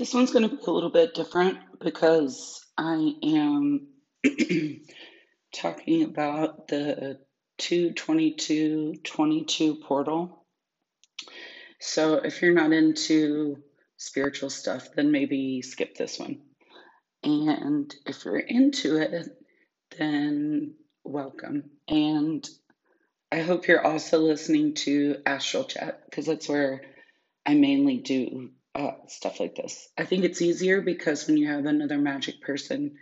This one's going to be a little bit different because I am talking about the 22222 portal. So if you're not into spiritual stuff, then maybe skip this one. And if you're into it, then welcome. And I hope you're also listening to Astral Chat because that's where I mainly do uh, stuff like this. I think it's easier because when you have another magic person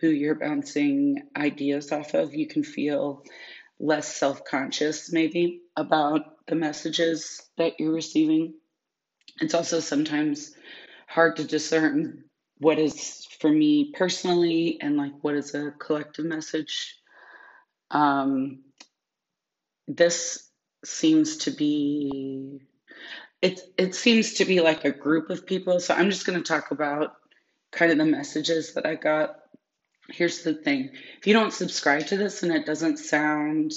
who you're bouncing ideas off of, you can feel less self conscious, maybe, about the messages that you're receiving. It's also sometimes hard to discern what is for me personally and like what is a collective message. Um, this seems to be it it seems to be like a group of people. So I'm just going to talk about kind of the messages that I got. Here's the thing. If you don't subscribe to this and it doesn't sound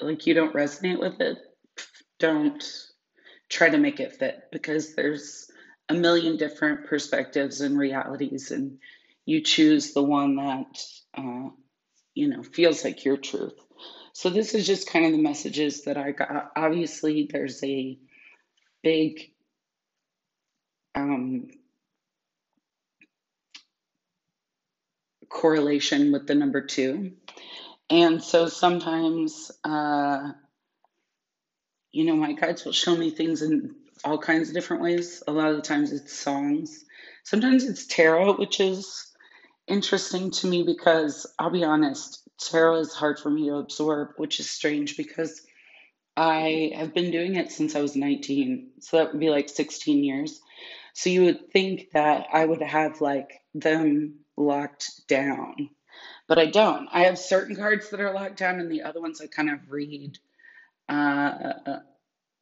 like you don't resonate with it, don't try to make it fit because there's a million different perspectives and realities and you choose the one that uh, you know feels like your truth so this is just kind of the messages that i got obviously there's a big um, correlation with the number two. And so sometimes, uh, you know, my guides will show me things in all kinds of different ways. A lot of the times it's songs. Sometimes it's tarot, which is interesting to me because I'll be honest, tarot is hard for me to absorb, which is strange because I have been doing it since I was 19. So that would be like 16 years. So you would think that I would have like them locked down, but I don't. I have certain cards that are locked down, and the other ones I kind of read uh,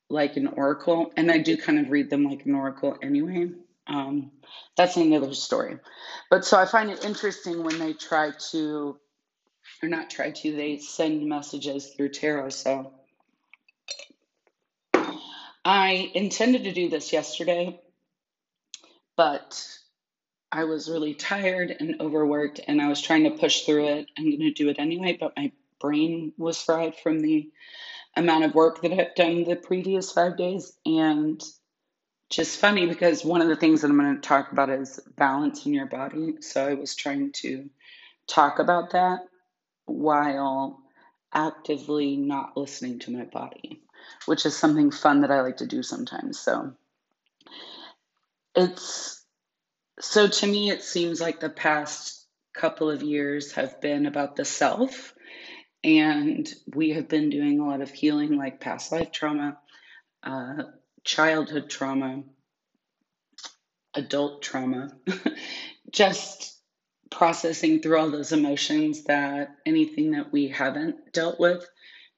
like an oracle, and I do kind of read them like an oracle anyway. Um, that's another story. But so I find it interesting when they try to, or not try to, they send messages through tarot. So I intended to do this yesterday, but I was really tired and overworked, and I was trying to push through it. I'm going to do it anyway, but my brain was fried from the amount of work that I've done the previous five days. And just funny because one of the things that I'm going to talk about is balance in your body. So I was trying to talk about that while actively not listening to my body which is something fun that I like to do sometimes. So it's so to me, it seems like the past couple of years have been about the self. And we have been doing a lot of healing, like past life trauma, uh, childhood trauma, adult trauma, just processing through all those emotions that anything that we haven't dealt with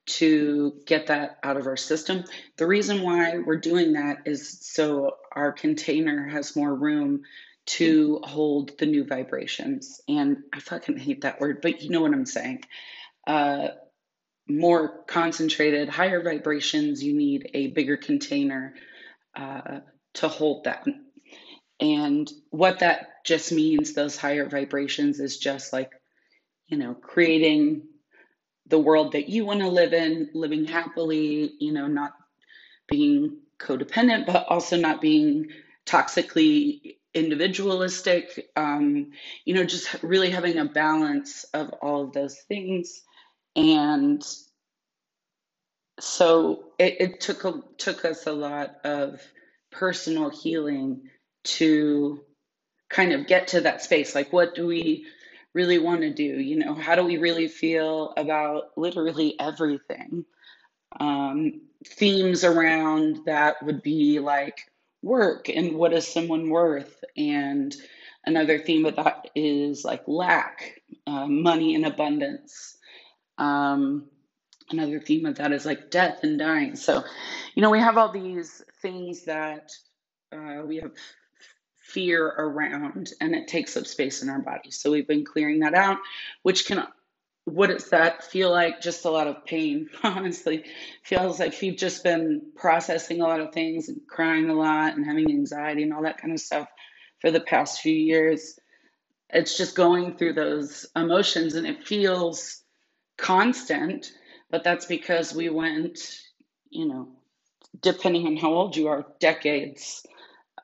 to get that out of our system. The reason why we're doing that is so our container has more room to hold the new vibrations. And I fucking hate that word, but you know what I'm saying. Uh, more concentrated, higher vibrations, you need a bigger container uh, to hold that. And what that just means, those higher vibrations, is just like, you know, creating the world that you want to live in, living happily, you know, not being codependent, but also not being toxically individualistic, um, you know, just really having a balance of all of those things. And so it, it took a, took us a lot of personal healing to kind of get to that space. Like, what do we really want to do? You know, how do we really feel about literally everything? Um, themes around that would be like work and what is someone worth? And another theme of that is like lack, uh, money and abundance. Um, another theme of that is like death and dying. So, you know, we have all these things that uh, we have fear around and it takes up space in our body. So we've been clearing that out, which can what does that feel like? Just a lot of pain, honestly. Feels like you've just been processing a lot of things and crying a lot and having anxiety and all that kind of stuff for the past few years. It's just going through those emotions and it feels constant, but that's because we went, you know, depending on how old you are, decades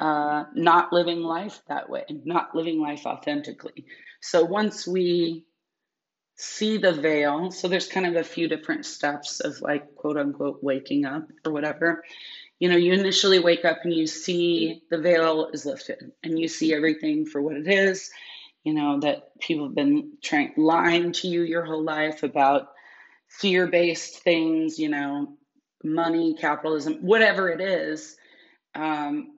uh, not living life that way, not living life authentically. So once we see the veil, so there's kind of a few different steps of like quote unquote waking up or whatever. You know, you initially wake up and you see the veil is lifted and you see everything for what it is. You know, that people have been trying lying to you your whole life about fear based things, you know, money, capitalism, whatever it is. Um,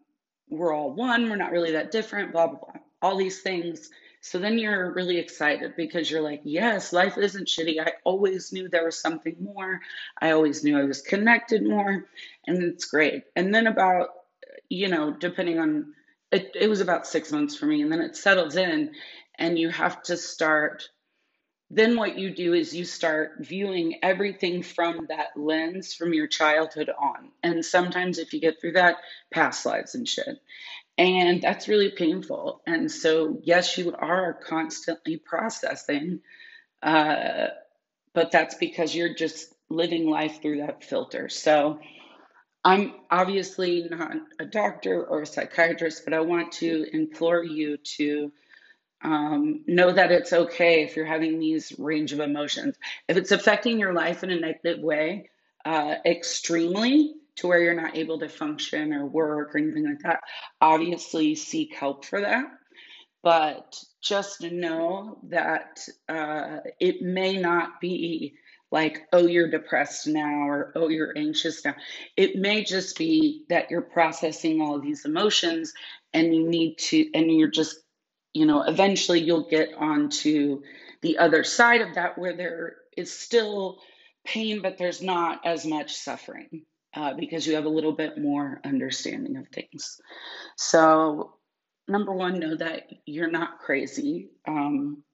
we're all one, we're not really that different, blah, blah, blah. All these things. So then you're really excited because you're like, yes, life isn't shitty. I always knew there was something more. I always knew I was connected more. And it's great. And then about, you know, depending on it, it was about six months for me. And then it settles in and you have to start then what you do is you start viewing everything from that lens from your childhood on. And sometimes if you get through that, past lives and shit. And that's really painful. And so, yes, you are constantly processing, uh, but that's because you're just living life through that filter. So, I'm obviously not a doctor or a psychiatrist, but I want to implore you to um, know that it's okay if you're having these range of emotions. If it's affecting your life in a negative way, uh, extremely to where you're not able to function or work or anything like that, obviously seek help for that. But just know that uh, it may not be like, oh, you're depressed now or oh, you're anxious now. It may just be that you're processing all these emotions and you need to, and you're just you know, eventually you'll get onto the other side of that where there is still pain, but there's not as much suffering uh, because you have a little bit more understanding of things. So, number one, know that you're not crazy. Um,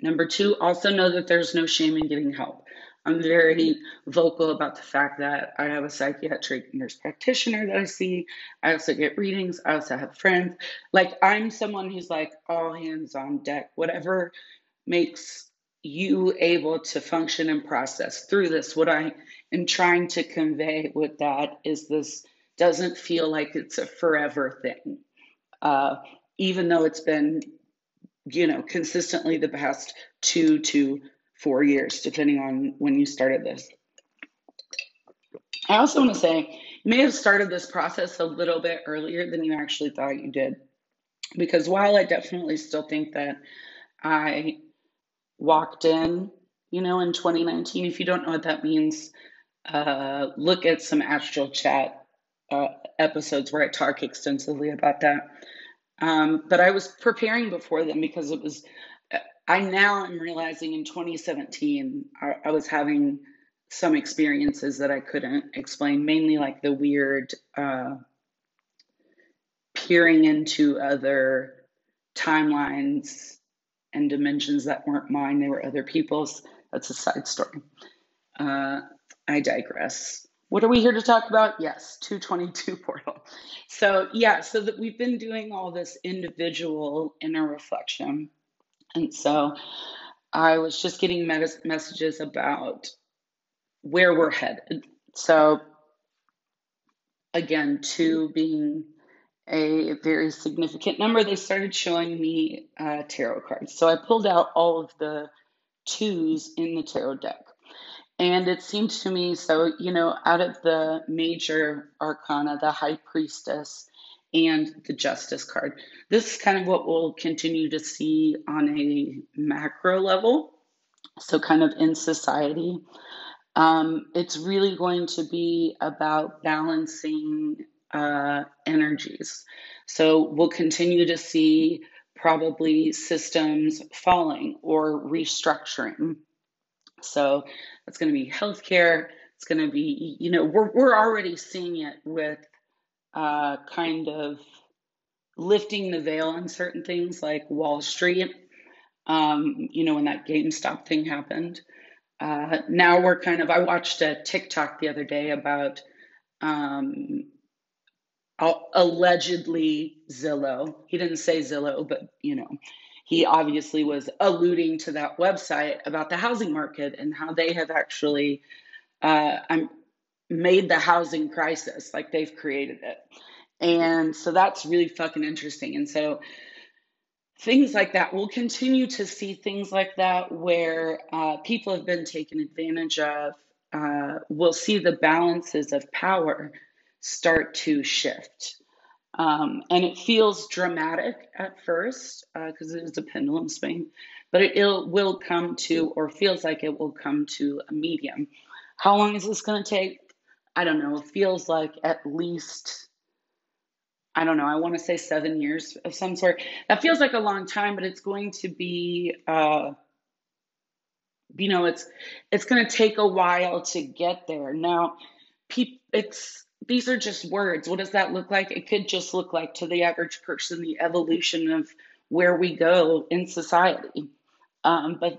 number two, also know that there's no shame in getting help. I'm very vocal about the fact that I have a psychiatric nurse practitioner that I see. I also get readings. I also have friends. Like, I'm someone who's like all hands on deck, whatever makes you able to function and process through this. What I am trying to convey with that is this doesn't feel like it's a forever thing. Uh, even though it's been, you know, consistently the past two to four years, depending on when you started this. I also want to say you may have started this process a little bit earlier than you actually thought you did. Because while I definitely still think that I walked in, you know, in 2019, if you don't know what that means, uh, look at some astral chat uh, episodes where I talk extensively about that. Um, but I was preparing before then because it was I now am realizing in 2017, I, I, was having some experiences that I couldn't explain, mainly like the weird uh, peering into other timelines and dimensions that weren't mine, they were other people's. That's a side story. Uh, I digress. What are we here to talk about? Yes, 222 portal. So, yeah, so that we've been doing all this individual inner reflection and so I was just getting mes- messages about where we're headed. So, again, two being a very significant number, they started showing me uh, tarot cards. So I pulled out all of the twos in the tarot deck. And it seemed to me so, you know, out of the major arcana, the high priestess and the justice card. This is kind of what we'll continue to see on a macro level. So, kind of in society. Um, it's really going to be about balancing uh, energies. So, we'll continue to see probably systems falling or restructuring. So, it's going to be healthcare. It's going to be, you know, we're, we're already seeing it with uh, kind of lifting the veil on certain things like Wall Street. Um, you know, when that GameStop thing happened. Uh, now we're kind of, I watched a TikTok the other day about um, allegedly Zillow. He didn't say Zillow, but you know, he obviously was alluding to that website about the housing market and how they have actually uh, made the housing crisis, like they've created it. And so that's really fucking interesting. And so things like that, we'll continue to see things like that where uh, people have been taken advantage of. Uh, we'll see the balances of power start to shift. Um, and it feels dramatic at first because uh, it is a pendulum swing, but it, will come to, or feels like it will come to a medium. How long is this going to take? I don't know. It feels like at least, I don't know, I want to say seven years of some sort. That feels like a long time, but it's going to be, uh, you know, it's it's going to take a while to get there. Now, pe- it's these are just words. What does that look like? It could just look like to the average person the evolution of where we go in society. Um, but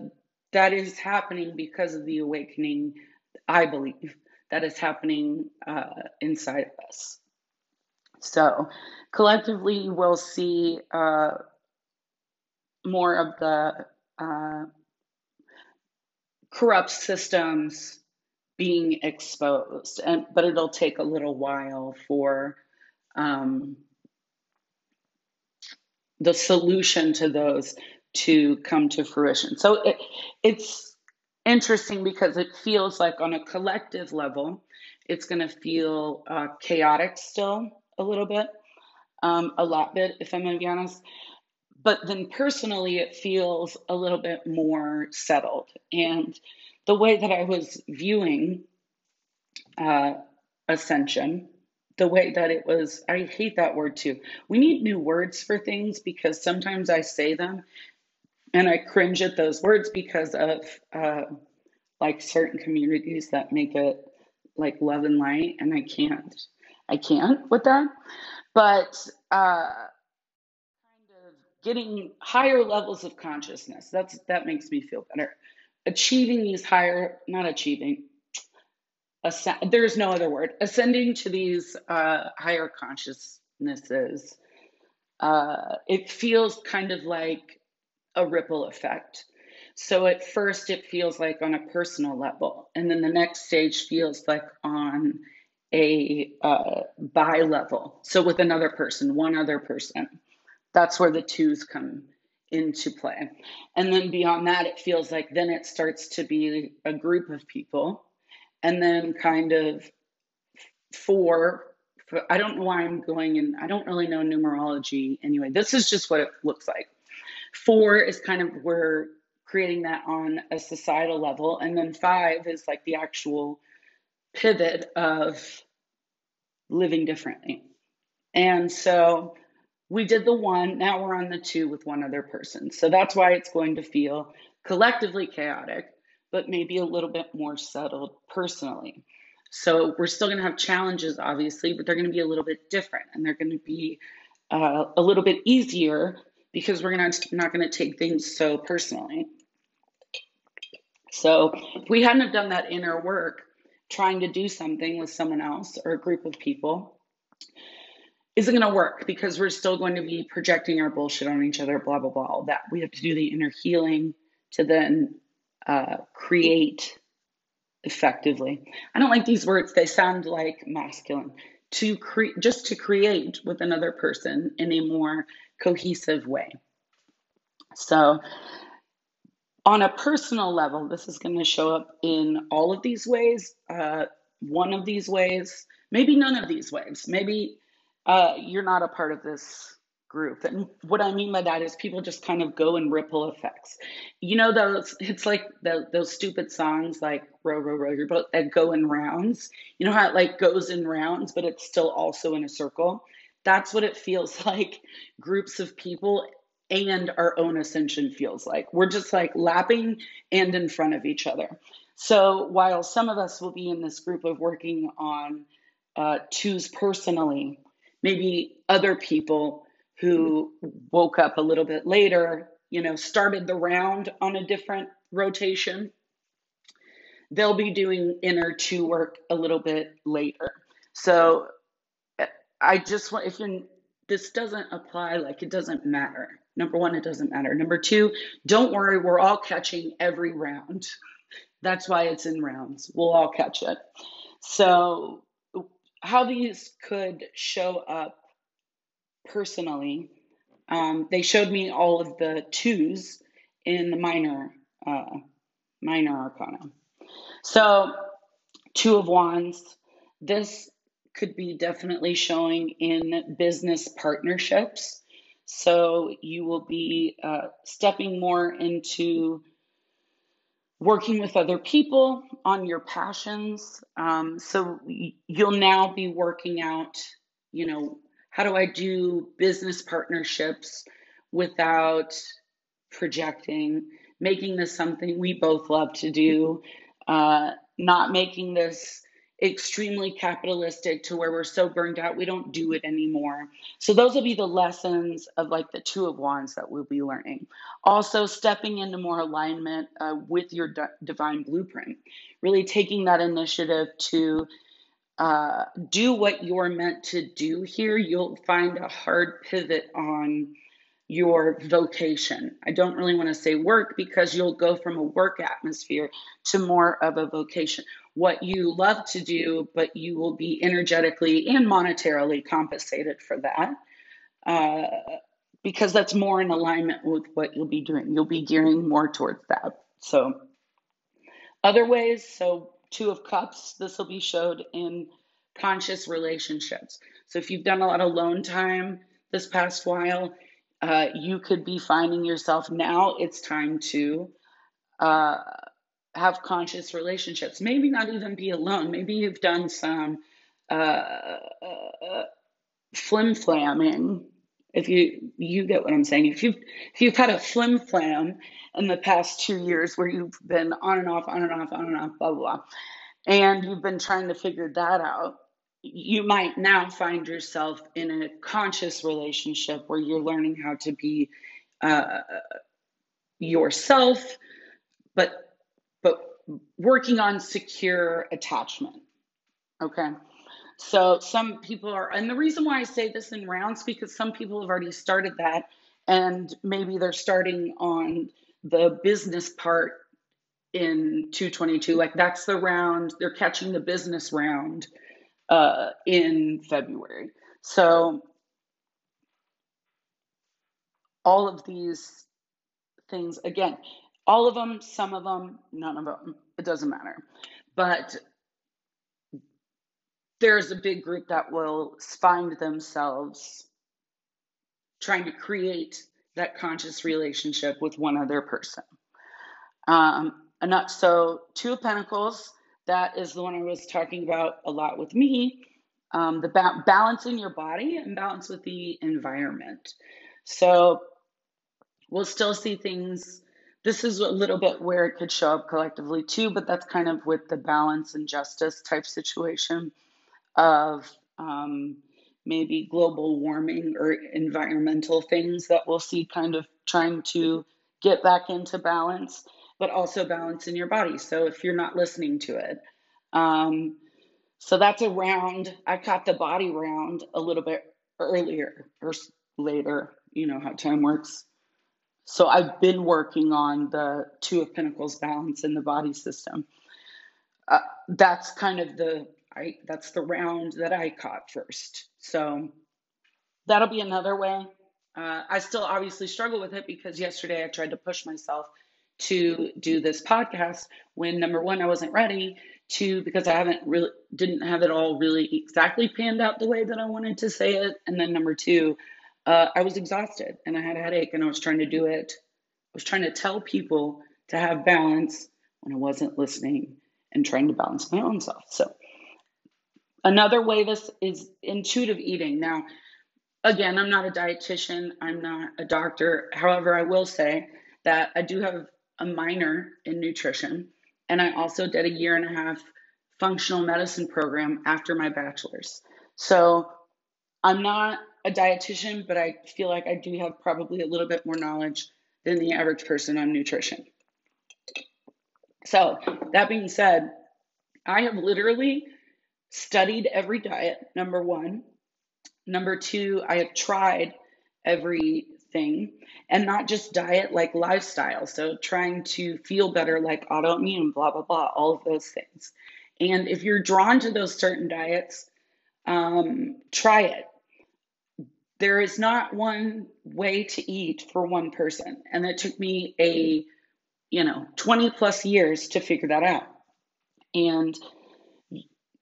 that is happening because of the awakening, I believe, that is happening uh, inside of us. So collectively, we'll see uh, more of the uh, corrupt systems being exposed and but it'll take a little while for um, the solution to those to come to fruition so it, it's interesting because it feels like on a collective level it's going to feel uh, chaotic still a little bit um, a lot bit if i'm going to be honest but then personally it feels a little bit more settled and the way that I was viewing uh, ascension, the way that it was, I hate that word too. We need new words for things because sometimes I say them and I cringe at those words because of uh, like certain communities that make it like love and light, and I can't. I can't with that. But uh, kind of getting higher levels of consciousness. That's that makes me feel better achieving these higher, not achieving, there's no other word, ascending to these uh, higher consciousnesses, uh, it feels kind of like a ripple effect. So at first, it feels like on a personal level, and then the next stage feels like on a uh, bi level. So with another person, one other person. That's where the twos come into play. And then beyond that, it feels like then it starts to be a group of people. And then kind of four, I don't know why I'm going in, I don't really know numerology anyway. This is just what it looks like. Four is kind of we're creating that on a societal level. And then five is like the actual pivot of living differently. And so we did the one, now we're on the two with one other person. So that's why it's going to feel collectively chaotic, but maybe a little bit more settled personally. So we're still going to have challenges, obviously, but they're going to be a little bit different and they're going to be uh, a little bit easier because we're gonna, not going to take things so personally. So if we hadn't have done that inner work, trying to do something with someone else or a group of people, isn't going to work because we're still going to be projecting our bullshit on each other, blah, blah, blah, all that. We have to do the inner healing to then uh, create effectively. I don't like these words, they sound like masculine. To create, just to create with another person in a more cohesive way. So, on a personal level, this is going to show up in all of these ways. Uh, one of these ways, maybe none of these ways. Maybe uh, you're not a part of this group. And what I mean by that is people just kind of go in ripple effects. You know, those, it's like the, those stupid songs like Row, Row, Row Your Boat that go in rounds. You know how it like goes in rounds, but it's still also in a circle? That's what it feels like groups of people and our own ascension feels like. We're just like lapping and in front of each other. So while some of us will be in this group of working on uh, twos personally, maybe other people who woke up a little bit later, you know, started the round on a different rotation, they'll be doing inner two work a little bit later. So I just want, if you're, this doesn't apply, like it doesn't matter. Number one, it doesn't matter. Number two, don't worry, we're all catching every round. That's why it's in rounds. We'll all catch it. So, how these could show up personally, um, they showed me all of the twos in the minor uh, minor arcana. So, two of wands. This could be definitely showing in business partnerships. So, you will be uh, stepping more into working with other people on your passions. Um, so you'll now be working out, you know, how do I do business partnerships without projecting, making this something we both love to do, uh, not making this extremely capitalistic to where we're so burned out we don't do it anymore. So those will be the lessons of like the two of wands that we'll be learning. Also stepping into more alignment uh, with your d- divine blueprint, really taking that initiative to uh, do what you're meant to do here. You'll find a hard pivot on your vocation. I don't really want to say work because you'll go from a work atmosphere to more of a vocation. What you love to do, but you will be energetically and monetarily compensated for that. Uh, because that's more in alignment with what you'll be doing. You'll be gearing more towards that. So, other ways, so Two of Cups, this will be showed in conscious relationships. So, if you've done a lot of alone time this past while, uh, you could be finding yourself now it's time to uh, have conscious relationships. Maybe not even be alone. Maybe you've done some uh, uh flim flamming. If you you get what I'm saying, if you've if you've had a flim flam in the past two years where you've been on and off, on and off, on and off, blah blah, blah and you've been trying to figure that out, you might now find yourself in a conscious relationship where you're learning how to be uh, yourself, but working on secure attachment. Okay. So some people are, and the reason why I say this in rounds because some people have already started that, and maybe they're starting on the business part in 222. Like that's the round they're catching the business round uh, in February. So all of these things, again, all of them, some of them, none of them, it doesn't matter. But there's a big group that will find themselves trying to create that conscious relationship with one other person. Um, and not so two of pentacles that is the one I was talking about a lot with me. Um, the ba- balance in your body and balance with the environment. So we'll still see things. This is a little bit where it could show up collectively too, but that's kind of with the balance and justice type situation of um, maybe global warming or environmental things that we'll see kind of trying to get back into balance but also balance in your body. So if you're not listening to it, um, so that's a round. I caught the body round a little bit earlier or later. You know how time works. So I've been working on the Two of Pentacles balance in the body system. Uh, that's kind of the I that's the round that I caught first. So that'll be another way. Uh, I still obviously struggle with it because yesterday I tried to push myself to do this podcast when number one, I wasn't ready. Two, because I haven't really didn't have it all really exactly panned out the way that I wanted to say it. And then number two, uh, I was exhausted and I had a headache and I was trying to do it. I was trying to tell people to have balance when I wasn't listening and trying to balance my own self. So another way this is intuitive eating. Now, again, I'm not a dietitian, I'm not a doctor. However, I will say that I do have a minor in nutrition, and I also did a year and a half functional medicine program after my bachelor's. So I'm not a dietitian, but I feel like I do have probably a little bit more knowledge than the average person on nutrition. So, that being said, I have literally studied every diet, number one. Number two, I have tried everything and not just diet, like lifestyle. So trying to feel better, like autoimmune, blah, blah, blah, all of those things. And if you're drawn to those certain diets, um, try it. There is not one way to eat for one person. And it took me a, you know, 20 plus years to figure that out. And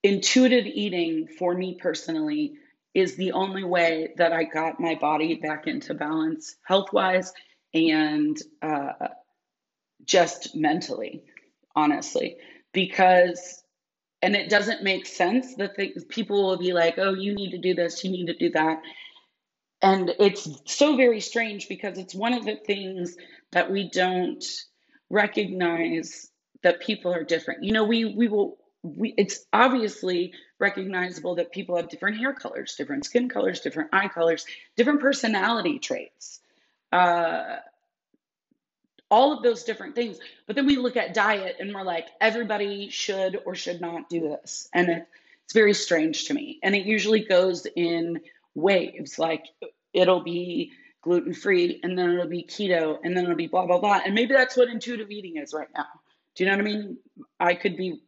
intuitive eating for me personally is the only way that I got my body back into balance health wise and uh, just mentally, honestly. Because, and it doesn't make sense that people will be like, oh, you need to do this, you need to do that. And it's so very strange because it's one of the things that we don't recognize that people are different. You know, we we will we it's obviously recognizable that people have different hair colors, different skin colors, different eye colors, different personality traits. Uh, all of those different things. But then we look at diet and we're like, everybody should or should not do this. And it, it's very strange to me. And it usually goes in waves. Like it'll be gluten free and then it'll be keto and then it'll be blah, blah, blah. And maybe that's what intuitive eating is right now. Do you know what I mean? I could be,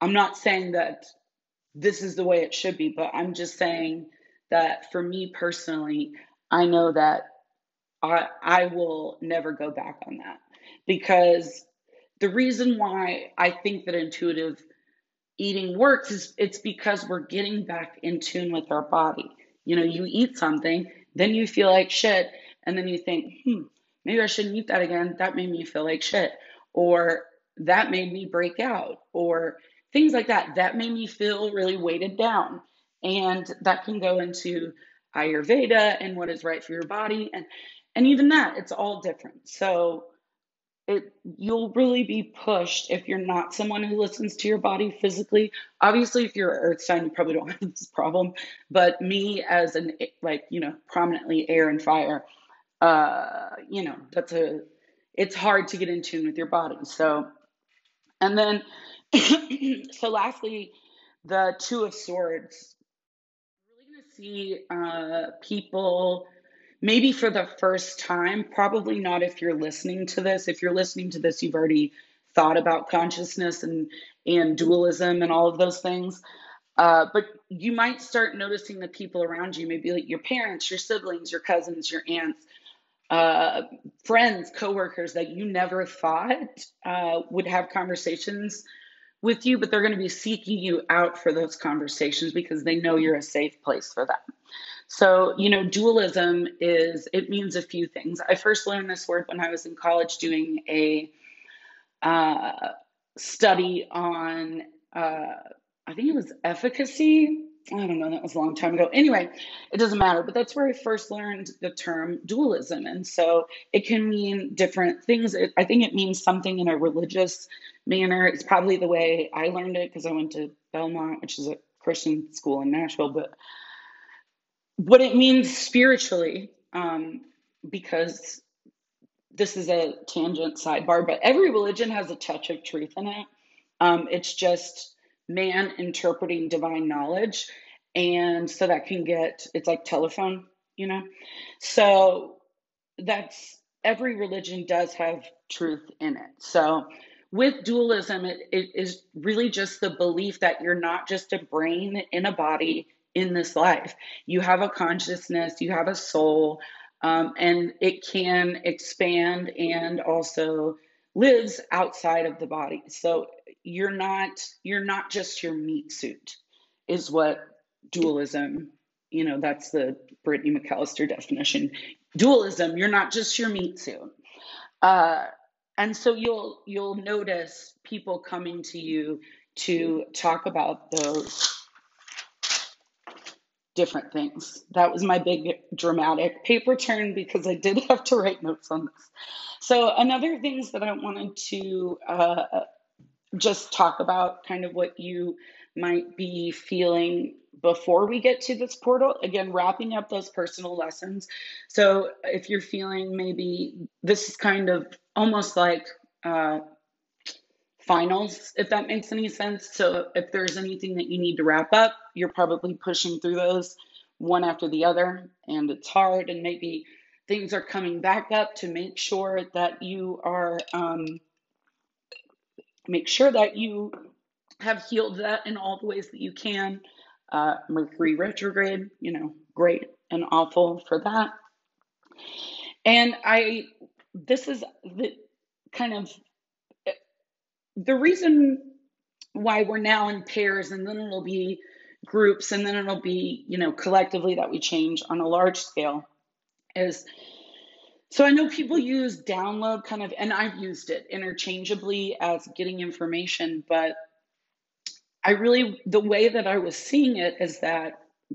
I'm not saying that this is the way it should be. But I'm just saying that for me personally, I know that I, I will never go back on that because the reason why I think that intuitive eating works is it's because we're getting back in tune with our body. You know, you eat something, then you feel like shit, and then you think, hmm, maybe I shouldn't eat that again. That made me feel like shit. Or that made me break out. Or things like that. That made me feel really weighted down. And that can go into Ayurveda and what is right for your body. And, and even that, it's all different. So it, you'll really be pushed if you're not someone who listens to your body physically. Obviously, if you're an earth sign, you probably don't have this problem. But me, as an like you know, prominently air and fire, uh, you know, that's a it's hard to get in tune with your body. So, and then so, lastly, the Two of Swords. We're really to see uh, people maybe for the first time, probably not if you're listening to this. If you're listening to this, you've already thought about consciousness and, and dualism and all of those things. Uh, but you might start noticing the people around you, maybe like your parents, your siblings, your cousins, your aunts, uh, friends, coworkers that you never thought uh, would have conversations with you, but they're going to be seeking you out for those conversations because they know you're a safe place for them. So, you know, dualism is, it means a few things. I first learned this word when I was in college doing a uh, study on, uh, I think it was efficacy I don't know, that was a long time ago. Anyway, it doesn't matter, but that's where I first learned the term dualism. And so it can mean different things. It, I think it means something in a religious manner. It's probably the way I learned it because I went to Belmont, which is a Christian school in Nashville. But what it means spiritually, um, because this is a tangent sidebar, but every religion has a touch of truth in it. Um, it's just man interpreting divine knowledge. And so that can get, it's like telephone, you know? So that's, every religion does have truth in it. So with dualism, it, it is really just the belief that you're not just a brain in a body in this life. You have a consciousness, you have a soul, um, and it can expand and also lives outside of the body. So you're not you're not just your meat suit, is what dualism. You know, that's the Brittany McAllister definition. Dualism, you're not just your meat suit. Uh, and so you'll you'll notice people coming to you to talk about those different things. That was my big dramatic paper turn because I did have to write notes on this. So, another things that I wanted to uh, just talk about kind of what you might be feeling before we get to this portal. Again, wrapping up those personal lessons. So, if you're feeling maybe this is kind of almost like uh, finals, if that makes any sense. So, if there's anything that you need to wrap up, you're probably pushing through those one after the other, and it's hard, and maybe things are coming back up to make sure that you are um, make sure that you have healed that in all the ways that you can. Uh, Mercury retrograde, you know, great and awful for that. And I, this is the kind of the reason why we're now in pairs and then it'll be groups and then it'll be, you know, collectively that we change on a large scale is so I know people use download kind of, and I've used it interchangeably as getting information, but I really, the way that I was seeing it is that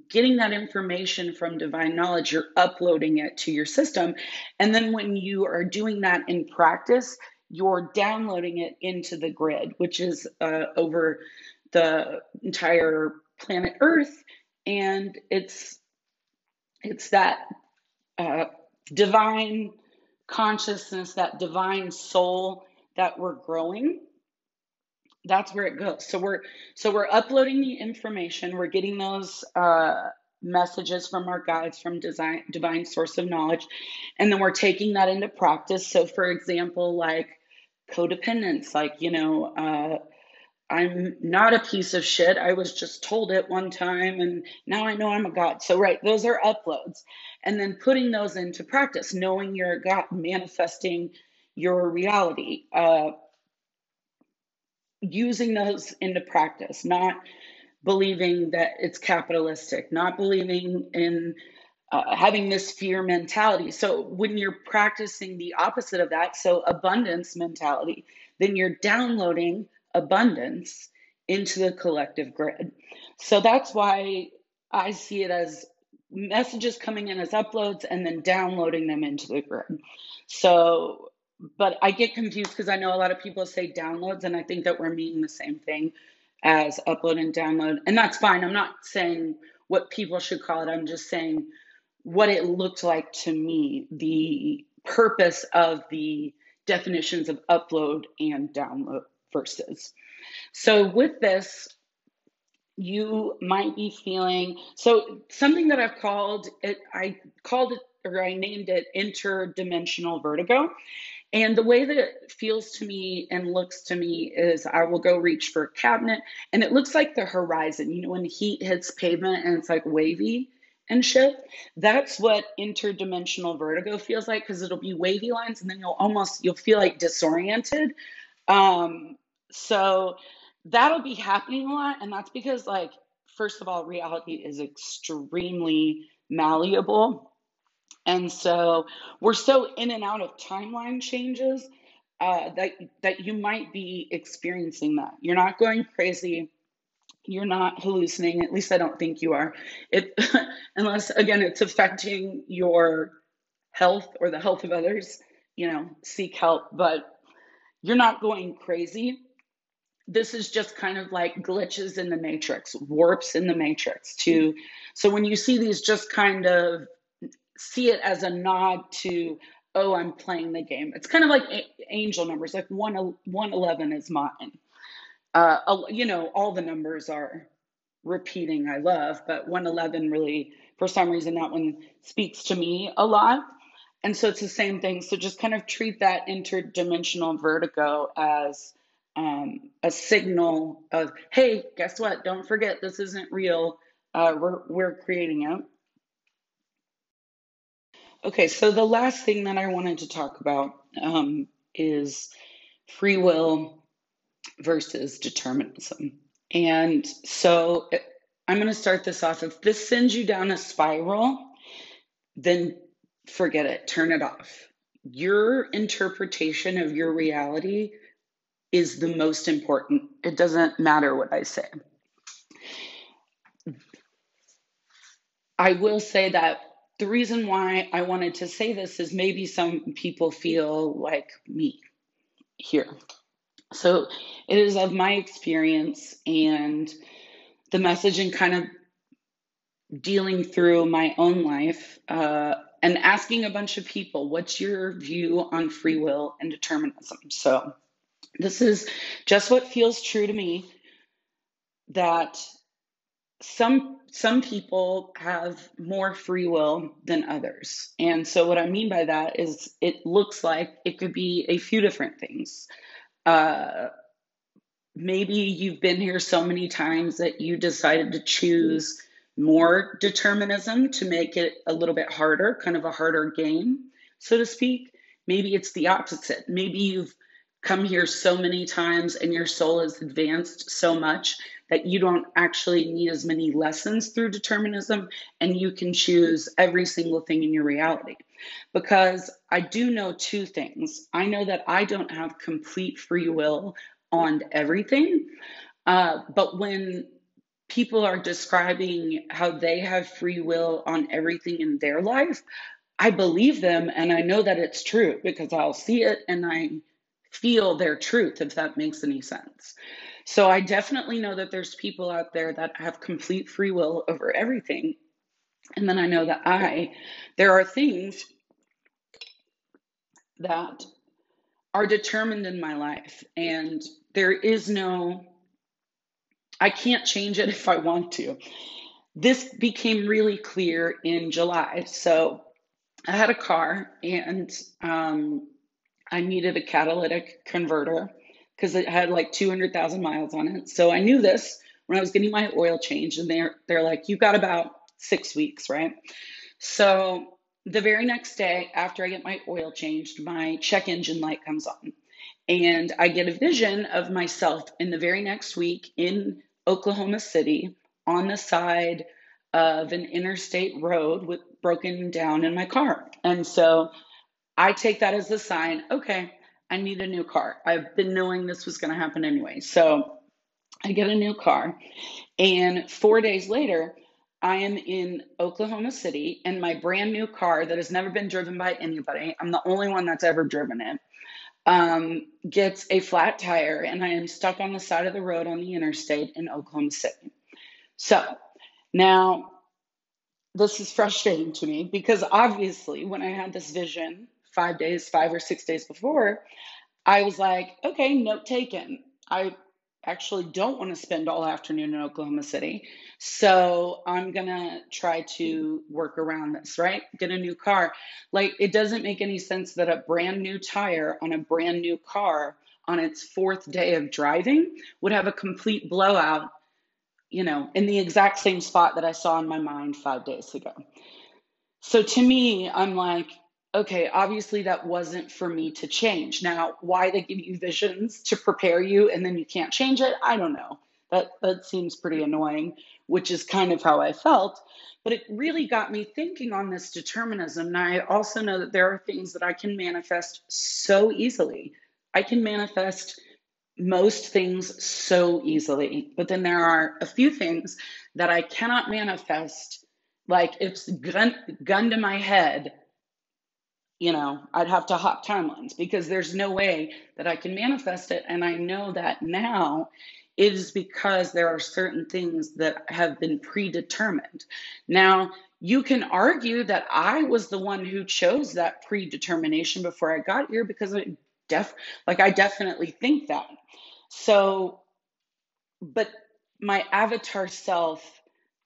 getting that information from divine knowledge, you're uploading it to your system. And then when you are doing that in practice, you're downloading it into the grid, which is uh, over the entire planet Earth. And it's it's that uh, divine consciousness, that divine soul that we're growing. That's where it goes. So we're so we're uploading the information. We're getting those uh, messages from our guides from design divine source of knowledge. And then we're taking that into practice. So for example like codependence like you know uh, i'm not a piece of shit. I was just told it one time and now i know i'm a god. So right those are uploads. And then putting those into practice knowing you're a god manifesting your reality uh, using those into practice, not believing that it's capitalistic, not believing in uh, having this fear mentality. So when you're practicing the opposite of that, so abundance mentality, then you're downloading abundance into the collective grid. So that's why I see it as messages coming in as uploads and then downloading them into the grid. So but I get confused because I know a lot of people say downloads, and I think that we're meaning the same thing as upload and download. And that's fine. I'm not saying what people should call it, I'm just saying what it looked like to me, the purpose of the definitions of upload and download versus. So with this, you might be feeling so something that I've called it, I called it or I named it interdimensional vertigo. And the way that it feels to me and looks to me is I will go reach for a cabinet and it looks like the horizon. You know, when heat hits pavement and it's like wavy and shit. That's what interdimensional vertigo feels like because it'll be wavy lines and then you'll almost you'll feel like disoriented. Um, so that'll be happening a lot, and that's because like first of all, reality is extremely malleable and so we're so in and out of timeline changes uh, that that you might be experiencing that. You're not going crazy. You're not hallucinating. At least I don't think you are. It unless again it's affecting your health or the health of others. You know, seek help. But you're not going crazy. This is just kind of like glitches in the matrix, warps in the matrix. too so when you see these just kind of see it as a nod to oh i'm playing the game it's kind of like a- angel numbers like 1 111 is mine uh, you know all the numbers are repeating i love but 111 really for some reason that one speaks to me a lot. And so it's the same thing. So just kind of treat that interdimensional vertigo as um, a signal of hey guess what? Don't forget this isn't real. Uh, we're, we're creating it. Okay, so the last thing that I wanted to talk about um, is free will versus determinism. And so I'm going to start this off. If this sends you down a spiral, then forget it, turn it off. Your interpretation of your reality is the most important. It doesn't matter what I say. I will say that the reason why I wanted to say this is maybe some people feel like me here. So it is of my experience and the message and kind of dealing through my own life uh, and asking a bunch of people, what's your view on free will and determinism? So this is just what feels true to me that some some people have more free will than others. And so what I mean by that is it looks like it could be a few different things. Uh, maybe you've been here so many times that you decided to choose more determinism to make it a little bit harder, kind of a harder game, so to speak. Maybe it's the opposite. Maybe you've come here so many times and your soul has advanced so much that you don't actually need as many lessons through determinism and you can choose every single thing in your reality. Because I do know two things. I know that I don't have complete free will on everything. Uh, but when people are describing how they have free will on everything in their life, I believe them and I know that it's true because I'll see it and I feel their truth, if that makes any sense. So I definitely know that there's people out there that have complete free will over everything. And then I know that I, there are things that are determined in my life and there is no I can't change it if I want to. This became really clear in July. So I had a car and um, I needed a catalytic converter because it had like 200,000 miles on it. So I knew this when I was getting my oil changed, and they're they're like, "You've got about six weeks, right?" So the very next day after I get my oil changed, my check engine light comes on. And I get a vision of myself in the very next week in Oklahoma City on the side of an interstate road with broken down in my car. And so I take that as a sign, okay, I need a new car. I've been knowing this was going to happen anyway. So I get a new car. And four days later, I am in Oklahoma City in my brand new car that has never been driven by anybody. I'm the only one that's ever driven it um, gets a flat tire, and I am stuck on the side of the road on the interstate in Oklahoma City. So now this is frustrating to me because obviously, when I had this vision five days, five or six days before, I was like, okay, note taken. I actually don't want to spend all afternoon in Oklahoma City. So I'm going to try to work around this, right? Get a new car. Like, it doesn't make any sense that a brand new tire on a brand new car on its fourth day of driving would have a complete blowout, you know, in the exact same spot that I saw in my mind five days ago. So to me, I'm like, okay, obviously that wasn't for me to change. Now, why they give you visions to prepare you and then you can't change it, I don't know. That that seems pretty annoying, which is kind of how I felt. But it really got me thinking on this determinism. And I also know that there are things that I can manifest so easily. I can manifest most things so easily, but then there are a few things that I cannot manifest. Like it's gun, gun to my head you know, I'd have to hop timelines because there's no way that I can manifest it. And I know that now it is because there are certain things that have been predetermined. Now, you can argue that I was the one who chose that predetermination before I got here because I def like I definitely think that. So, but my avatar self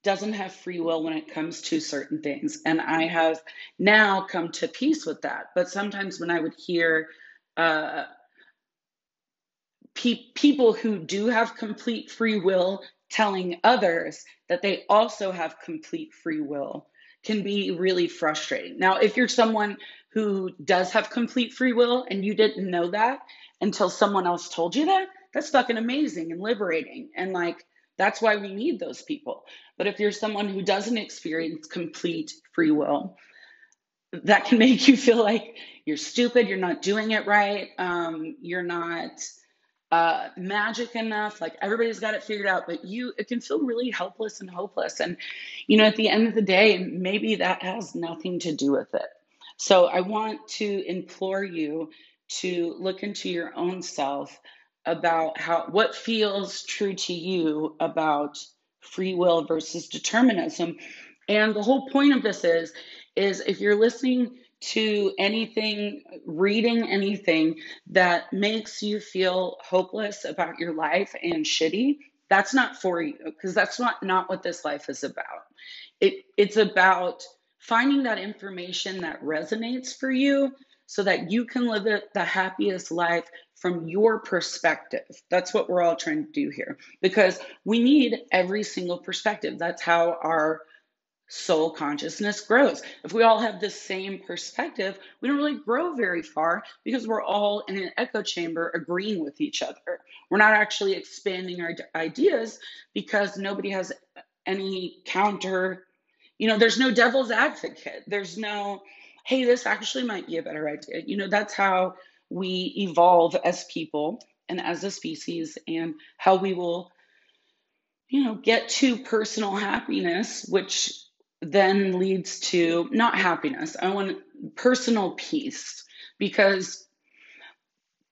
doesn't have free will when it comes to certain things. And I have now come to peace with that. But sometimes when I would hear uh, pe- people who do have complete free will telling others that they also have complete free will can be really frustrating. Now, if you're someone who does have complete free will and you didn't know that until someone else told you that, that's fucking amazing and liberating. And like, that's why we need those people. But if you're someone who doesn't experience complete free will, that can make you feel like you're stupid, you're not doing it right, um, you're not uh, magic enough. Like everybody's got it figured out, but you, it can feel really helpless and hopeless. And, you know, at the end of the day, maybe that has nothing to do with it. So I want to implore you to look into your own self about how what feels true to you about free will versus determinism. And the whole point of this is is if you're listening to anything, reading anything that makes you feel hopeless about your life and shitty, That's not for you because that's not not what this life is about. It it's about finding that information that resonates for you so that you can live the happiest life from your perspective. That's what we're all trying to do here because we need every single perspective. That's how our soul consciousness grows. If we all have the same perspective, we don't really grow very far because we're all in an echo chamber agreeing with each other. We're not actually expanding our ideas because nobody has any counter, you know, there's no devil's advocate. There's no, hey, this actually might be a better idea. You know, that's how we evolve as people and as a species and how we will you know get to personal happiness which then leads to not happiness. I want personal peace because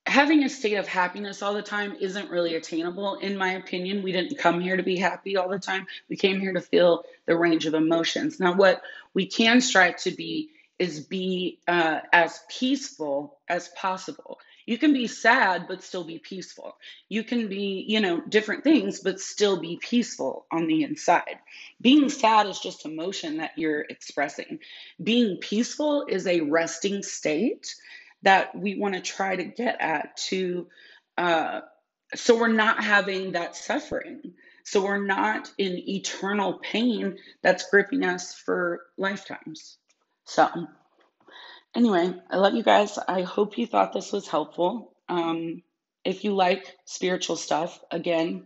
having a state of happiness all the time isn't really attainable, in my opinion. We didn't come here to be happy all the time. We came here to feel the range of emotions. Now, what we can strive to be is be uh, as peaceful as possible. You can be sad, but still be peaceful. You can be, you know, different things, but still be peaceful on the inside. Being sad is just emotion that you're expressing. Being peaceful is a resting state that we want to try to get at to, uh, so we're not having that suffering. So we're not in eternal pain that's gripping us for lifetimes. So, anyway, I love you guys. I hope you thought this was helpful. Um, if you like spiritual stuff, again,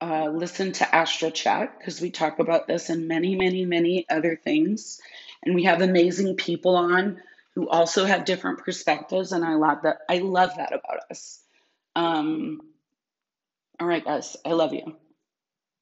uh, listen to Astro Chat because we talk about this and many, many, many other things. And we have amazing people on who also have different perspectives, and I love that. I love that about us. Um, all right, guys, I love you.